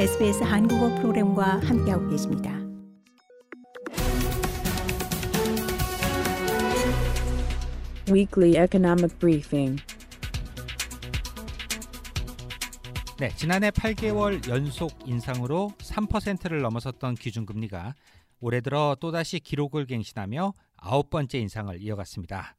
SBS 한국어 프로그램과 함께하고 계십니다. Weekly Economic Briefing. 네, 지난해 8개월 연속 인상으로 3%를 넘어섰던 기준금리가 올해 들어 또다시 기록을 갱신하며 아홉 번째 인상을 이어갔습니다.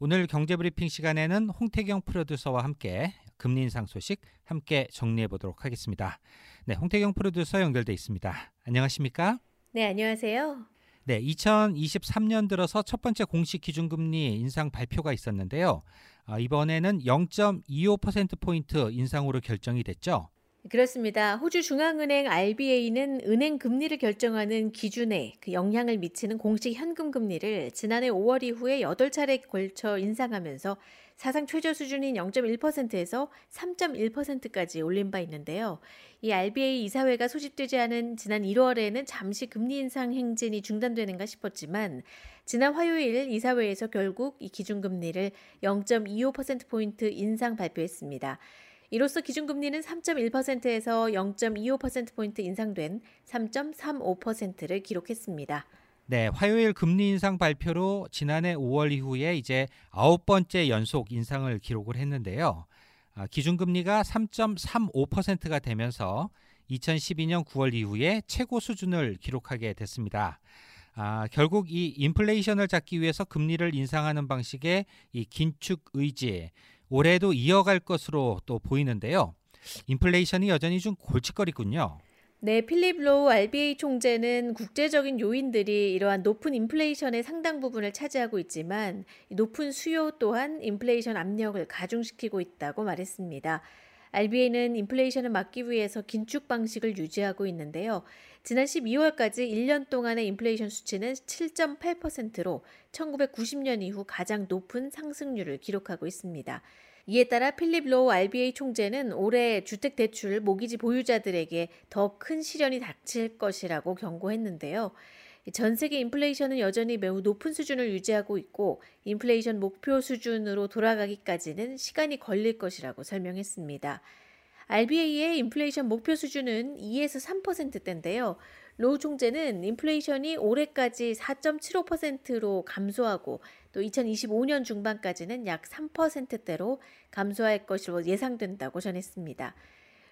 오늘 경제브리핑 시간에는 홍태경 프로듀서와 함께 금리 인상 소식 함께 정리해 보도록 하겠습니다. 네, 홍태경 프로듀서 연결돼 있습니다. 안녕하십니까? 네, 안녕하세요. 네, 2023년 들어서 첫 번째 공식 기준금리 인상 발표가 있었는데요. 아, 이번에는 0.25%포인트 인상으로 결정이 됐죠. 그렇습니다. 호주 중앙은행 RBA는 은행 금리를 결정하는 기준에 그 영향을 미치는 공식 현금 금리를 지난해 5월 이후에 8차례 걸쳐 인상하면서 사상 최저 수준인 0.1%에서 3.1%까지 올린 바 있는데요. 이 RBA 이사회가 소집되지 않은 지난 1월에는 잠시 금리 인상 행진이 중단되는가 싶었지만 지난 화요일 이사회에서 결국 이 기준금리를 0.25%포인트 인상 발표했습니다. 이로써 기준금리는 3.1%에서 0.25%포인트 인상된 3.35%를 기록했습니다. 네, 화요일 금리 인상 발표로 지난해 5월 이후에 이제 아홉 번째 연속 인상을 기록을 했는데요. 아, 기준금리가 3.35%가 되면서 2012년 9월 이후에 최고 수준을 기록하게 됐습니다. 아, 결국 이 인플레이션을 잡기 위해서 금리를 인상하는 방식의 이 긴축 의지, 올해도 이어갈 것으로 또 보이는데요. 인플레이션이 여전히 좀 골칫거리군요. 네, 필립 로우 RBA 총재는 국제적인 요인들이 이러한 높은 인플레이션의 상당 부분을 차지하고 있지만 높은 수요 또한 인플레이션 압력을 가중시키고 있다고 말했습니다. RBA는 인플레이션을 막기 위해서 긴축 방식을 유지하고 있는데요. 지난 12월까지 1년 동안의 인플레이션 수치는 7.8%로 1990년 이후 가장 높은 상승률을 기록하고 있습니다. 이에 따라 필립 로우 RBA 총재는 올해 주택 대출 모기지 보유자들에게 더 큰 시련이 닥칠 것이라고 경고했는데요. 전 세계 인플레이션은 여전히 매우 높은 수준을 유지하고 있고 인플레이션 목표 수준으로 돌아가기까지는 시간이 걸릴 것이라고 설명했습니다. RBA의 인플레이션 목표 수준은 2에서 3%대인데요. 로우 총재는 인플레이션이 올해까지 4.75%로 감소하고 또 2025년 중반까지는 약 3%대로 감소할 것으로 예상된다고 전했습니다.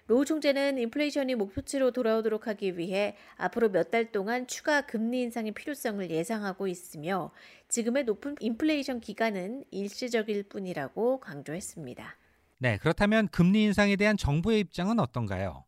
로우 총재는 인플레이션이 목표치로 돌아오도록 하기 위해 앞으로 몇 달 동안 추가 금리 인상의 필요성을 예상하고 있으며 지금의 높은 인플레이션 기간은 일시적일 뿐이라고 강조했습니다. 네, 그렇다면 금리 인상에 대한 정부의 입장은 어떤가요?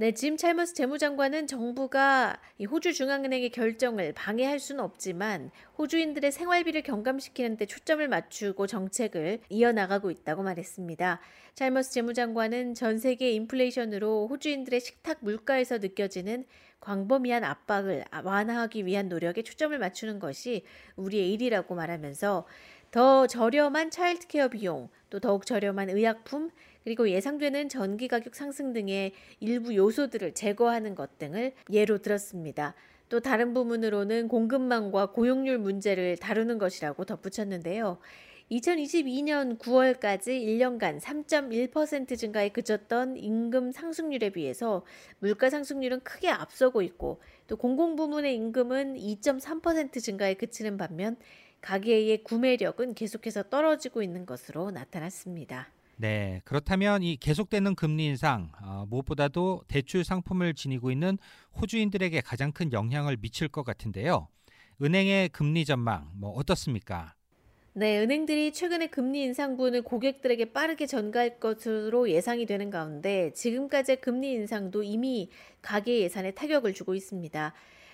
네, 짐 찰머스 재무장관은 정부가 호주 중앙은행의 결정을 방해할 수는 없지만 호주인들의 생활비를 경감시키는 데 초점을 맞추고 정책을 이어나가고 있다고 말했습니다. 찰머스 재무장관은 전 세계 인플레이션으로 호주인들의 식탁 물가에서 느껴지는 광범위한 압박을 완화하기 위한 노력에 초점을 맞추는 것이 우리의 일이라고 말하면서 더 저렴한 차일드케어 비용, 또 더욱 저렴한 의약품, 그리고 예상되는 전기 가격 상승 등의 일부 요소들을 제거하는 것 등을 예로 들었습니다. 또 다른 부문으로는 공급망과 고용률 문제를 다루는 것이라고 덧붙였는데요. 2022년 9월까지 1년간 3.1% 증가에 그쳤던 임금 상승률에 비해서 물가 상승률은 크게 앞서고 있고 또 공공부문의 임금은 2.3% 증가에 그치는 반면 가계의 구매력은 계속해서 떨어지고 있는 것으로 나타났습니다. 네, 그렇다면 이 계속되는 금리 인상 어, 무엇보다도 대출 상품을 지니고 있는 호주인들에게 가장 큰 영향을 미칠 것 같은데요. 은행의 금리 전망 뭐 어떻습니까? 네, 은행들이 최근에 금리 인상분을 고객들에게 빠르게 전가할 것으로 예상이 되는 가운데 지금까지의 금리 인상도 이미 가계 예산에 타격을 주고 있습니다.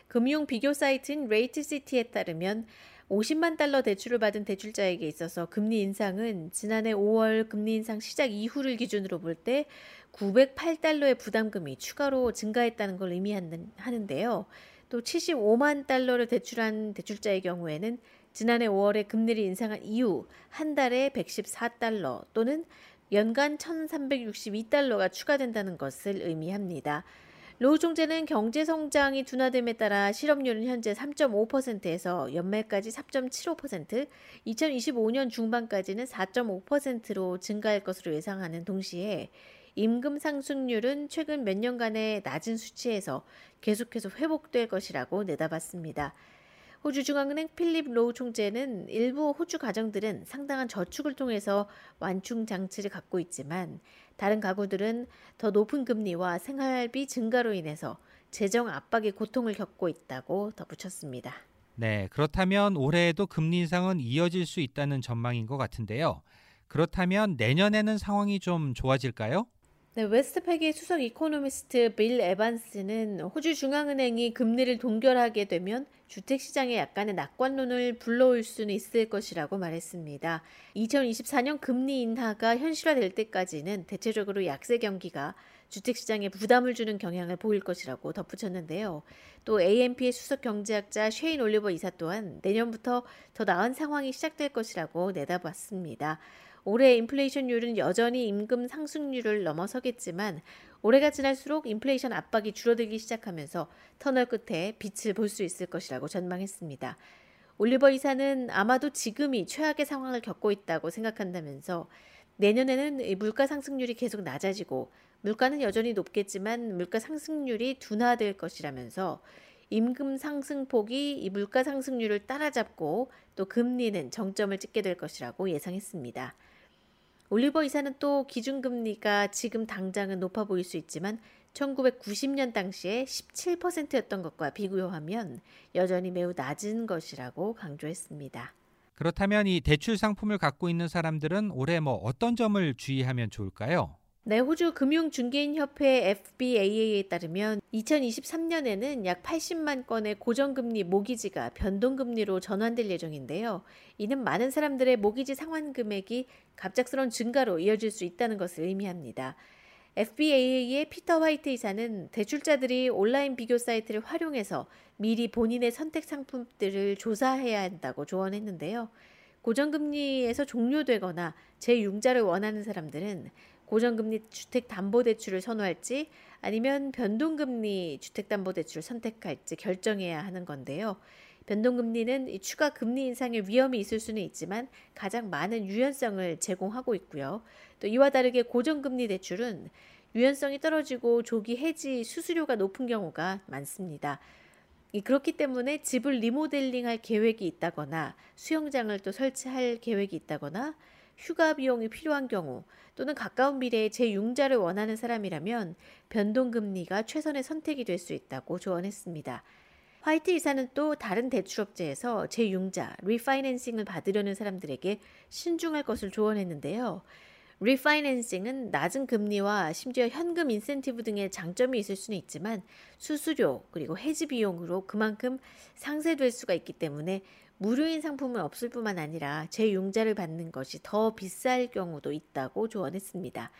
금융 비교 사이트인 RateCity에 따르면 50만 달러 대출을 받은 대출자에게 있어서 금리 인상은 지난해 5월 금리 인상 시작 이후를 기준으로 볼 때 908달러의 부담금이 추가로 증가했다는 걸 의미하는데요. 또 75만 달러를 대출한 대출자의 경우에는 지난해 5월에 금리를 인상한 이후 한 달에 114달러 또는 연간 1362달러가 추가된다는 것을 의미합니다. 로우 총재는 경제 성장이 둔화됨에 따라 실업률은 현재 3.5%에서 연말까지 4.75%, 2025년 중반까지는 4.5%로 증가할 것으로 예상하는 동시에 임금 상승률은 최근 몇 년간의 낮은 수치에서 계속해서 회복될 것이라고 내다봤습니다. 호주 중앙은행 필립 로우 총재는 일부 호주 가정들은 상당한 저축을 통해서 완충 장치를 갖고 있지만 다른 가구들은 더 높은 금리와 생활비 증가로 인해서 재정 압박의 고통을 겪고 있다고 덧붙였습니다. 네, 그렇다면 올해에도 금리 인상은 이어질 수 있다는 전망인 것 같은데요. 그렇다면 내년에는 상황이 좀 좋아질까요? 네, Westpac의 수석 이코노미스트 빌 에반스는 호주 중앙은행이 금리를 동결하게 되면 주택시장에 약간의 낙관론을 불러올 수는 있을 것이라고 말했습니다. 2024년 금리 인하가 현실화될 때까지는 대체적으로 약세 경기가 주택시장에 부담을 주는 경향을 보일 것이라고 덧붙였는데요. 또 AMP의 수석 경제학자 쉐인 올리버 이사 또한 내년부터 더 나은 상황이 시작될 것이라고 내다봤습니다. 올해 인플레이션율은 여전히 임금 상승률을 넘어서겠지만 올해가 지날수록 인플레이션 압박이 줄어들기 시작하면서 터널 끝에 빛을 볼 수 있을 것이라고 전망했습니다. 올리버 이사는 아마도 지금이 최악의 상황을 겪고 있다고 생각한다면서 내년에는 물가 상승률이 계속 낮아지고 물가는 여전히 높겠지만 물가 상승률이 둔화될 것이라면서 임금 상승폭이 이 물가 상승률을 따라잡고 또 금리는 정점을 찍게 될 것이라고 예상했습니다. 올리버 이사는 또 기준금리가 지금 당장은 높아 보일 수 있지만 1990년 당시에 17%였던 것과 비교하면 여전히 매우 낮은 것이라고 강조했습니다. 그렇다면 이 대출 상품을 갖고 있는 사람들은 올해 뭐 어떤 점을 주의하면 좋을까요? 네, 호주 금융중개인협회 FBAA에 따르면 2023년에는 약 80만 건의 고정금리 모기지가 변동금리로 전환될 예정인데요. 이는 많은 사람들의 모기지 상환 금액이 갑작스러운 증가로 이어질 수 있다는 것을 의미합니다. FBA의 피터 화이트 이사는 대출자들이 온라인 비교 사이트를 활용해서 미리 본인의 선택 상품들을 조사해야 한다고 조언했는데요. 고정금리에서 종료되거나 재융자를 원하는 사람들은 고정금리 주택담보대출을 선호할지 아니면 변동금리 주택담보대출을 선택할지 결정해야 하는 건데요. 변동금리는 추가 금리 인상의 위험이 있을 수는 있지만 가장 많은 유연성을 제공하고 있고요. 또 이와 다르게 고정금리 대출은 유연성이 떨어지고 조기 해지 수수료가 높은 경우가 많습니다. 그렇기 때문에 집을 리모델링 할 계획이 있다거나 수영장을 또 설치할 계획이 있다거나 휴가 비용이 필요한 경우 또는 가까운 미래에 재융자를 원하는 사람이라면 변동금리가 최선의 선택이 될 수 있다고 조언했습니다. 화이트 이사는 또 다른 대출업체에서 재융자, 리파이낸싱을 받으려는 사람들에게 신중할 것을 조언했는데요. 리파이낸싱은 낮은 금리와 심지어 현금 인센티브 등의 장점이 있을 수는 있지만 수수료 그리고 해지 비용으로 그만큼 상쇄될 수가 있기 때문에 무료인 상품은 없을 뿐만 아니라 재융자를 받는 것이 더 비쌀 경우도 있다고 조언했습니다.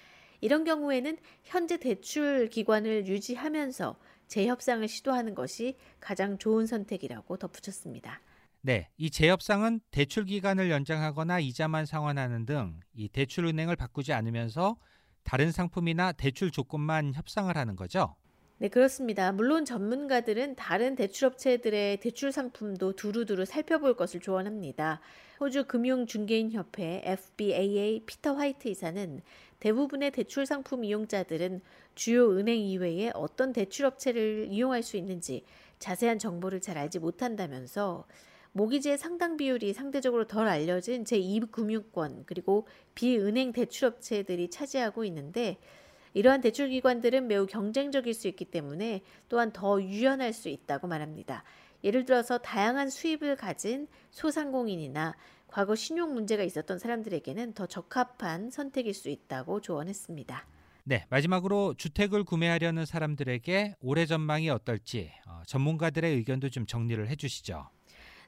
이런 경우에는 현재 대출 기관을 유지하면서 재협상을 시도하는 것이 가장 좋은 선택이라고 덧붙였습니다. 네, 이 재협상은 대출 기간을 연장하거나 이자만 상환하는 등 이 대출 은행을 바꾸지 않으면서 다른 상품이나 대출 조건만 협상을 하는 거죠. 네, 그렇습니다. 물론 전문가들은 다른 대출업체들의 대출 상품도 두루두루 살펴볼 것을 조언합니다. 호주 금융중개인협회 FBAA 피터 화이트 이사는 대부분의 대출 상품 이용자들은 주요 은행 이외에 어떤 대출업체를 이용할 수 있는지 자세한 정보를 잘 알지 못한다면서 모기지의 상당 비율이 상대적으로 덜 알려진 제2금융권 그리고 비은행 대출업체들이 차지하고 있는데 이러한 대출기관들은 매우 경쟁적일 수 있기 때문에 또한 더 유연할 수 있다고 말합니다. 예를 들어서 다양한 수입을 가진 소상공인이나 과거 신용 문제가 있었던 사람들에게는 더 적합한 선택일 수 있다고 조언했습니다. 네, 마지막으로 주택을 구매하려는 사람들에게 올해 전망이 어떨지 어, 전문가들의 의견도 좀 정리를 해주시죠.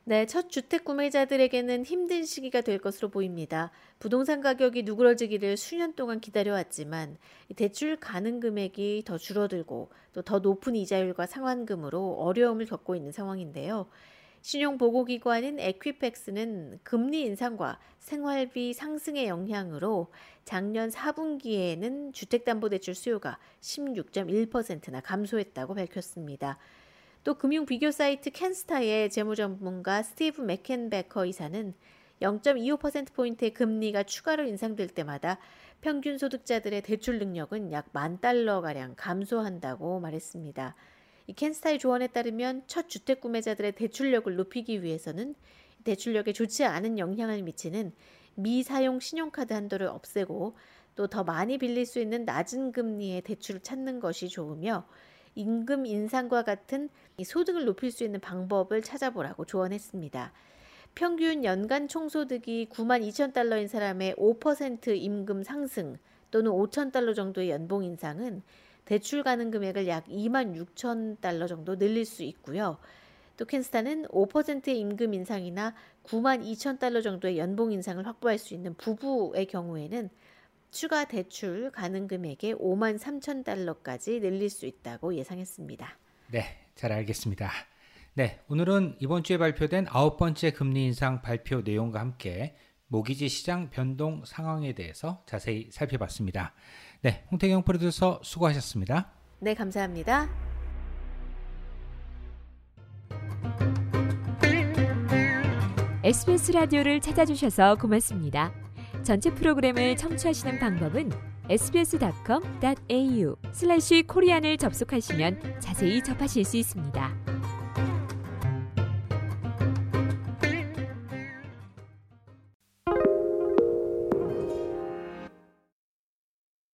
네, 첫 주택 구매자들에게는 힘든 시기가 될 것으로 보입니다. 부동산 가격이 누그러지기를 수년 동안 기다려왔지만 대출 가능 금액이 더 줄어들고 또 더 높은 이자율과 상환금으로 어려움을 겪고 있는 상황인데요. 신용보고기관인 에퀴펙스는 금리 인상과 생활비 상승의 영향으로 작년 4분기에는 주택담보대출 수요가 16.1%나 감소했다고 밝혔습니다. 또 금융 비교 사이트 Canstar의 재무 전문가 스티브 맥켄베커 이사는 0.25%포인트의 금리가 추가로 인상될 때마다 평균 소득자들의 대출 능력은 약 만 달러가량 감소한다고 말했습니다. 이 Canstar의 조언에 따르면 첫 주택 구매자들의 대출력을 높이기 위해서는 대출력에 좋지 않은 영향을 미치는 미사용 신용카드 한도를 없애고 또 더 많이 빌릴 수 있는 낮은 금리의 대출을 찾는 것이 좋으며 임금 인상과 같은 소득을 높일 수 있는 방법을 찾아보라고 조언했습니다. 평균 연간 총소득이 9만 2천 달러인 사람의 5% 임금 상승 또는 5천 달러 정도의 연봉 인상은 대출 가능 금액을 약 2만 6천 달러 정도 늘릴 수 있고요. 또 켄스타는 5%의 임금 인상이나 9만 2천 달러 정도의 연봉 인상을 확보할 수 있는 부부의 경우에는 추가 대출 가능 금액의 5만 3천 달러까지 늘릴 수 있다고 예상했습니다. 네, 잘 알겠습니다. 네, 오늘은 이번 주에 발표된 아홉 번째 금리 인상 발표 내용과 함께 모기지 시장 변동 상황에 대해서 자세히 살펴봤습니다. 네, 홍태경 프로듀서 수고하셨습니다. 네, 감사합니다. SBS 라디오를 찾아주셔서 고맙습니다. 전체 프로그램을 청취하시는 방법은 sbs.com.au 슬래시 코리안을 접속하시면 자세히 접하실 수 있습니다.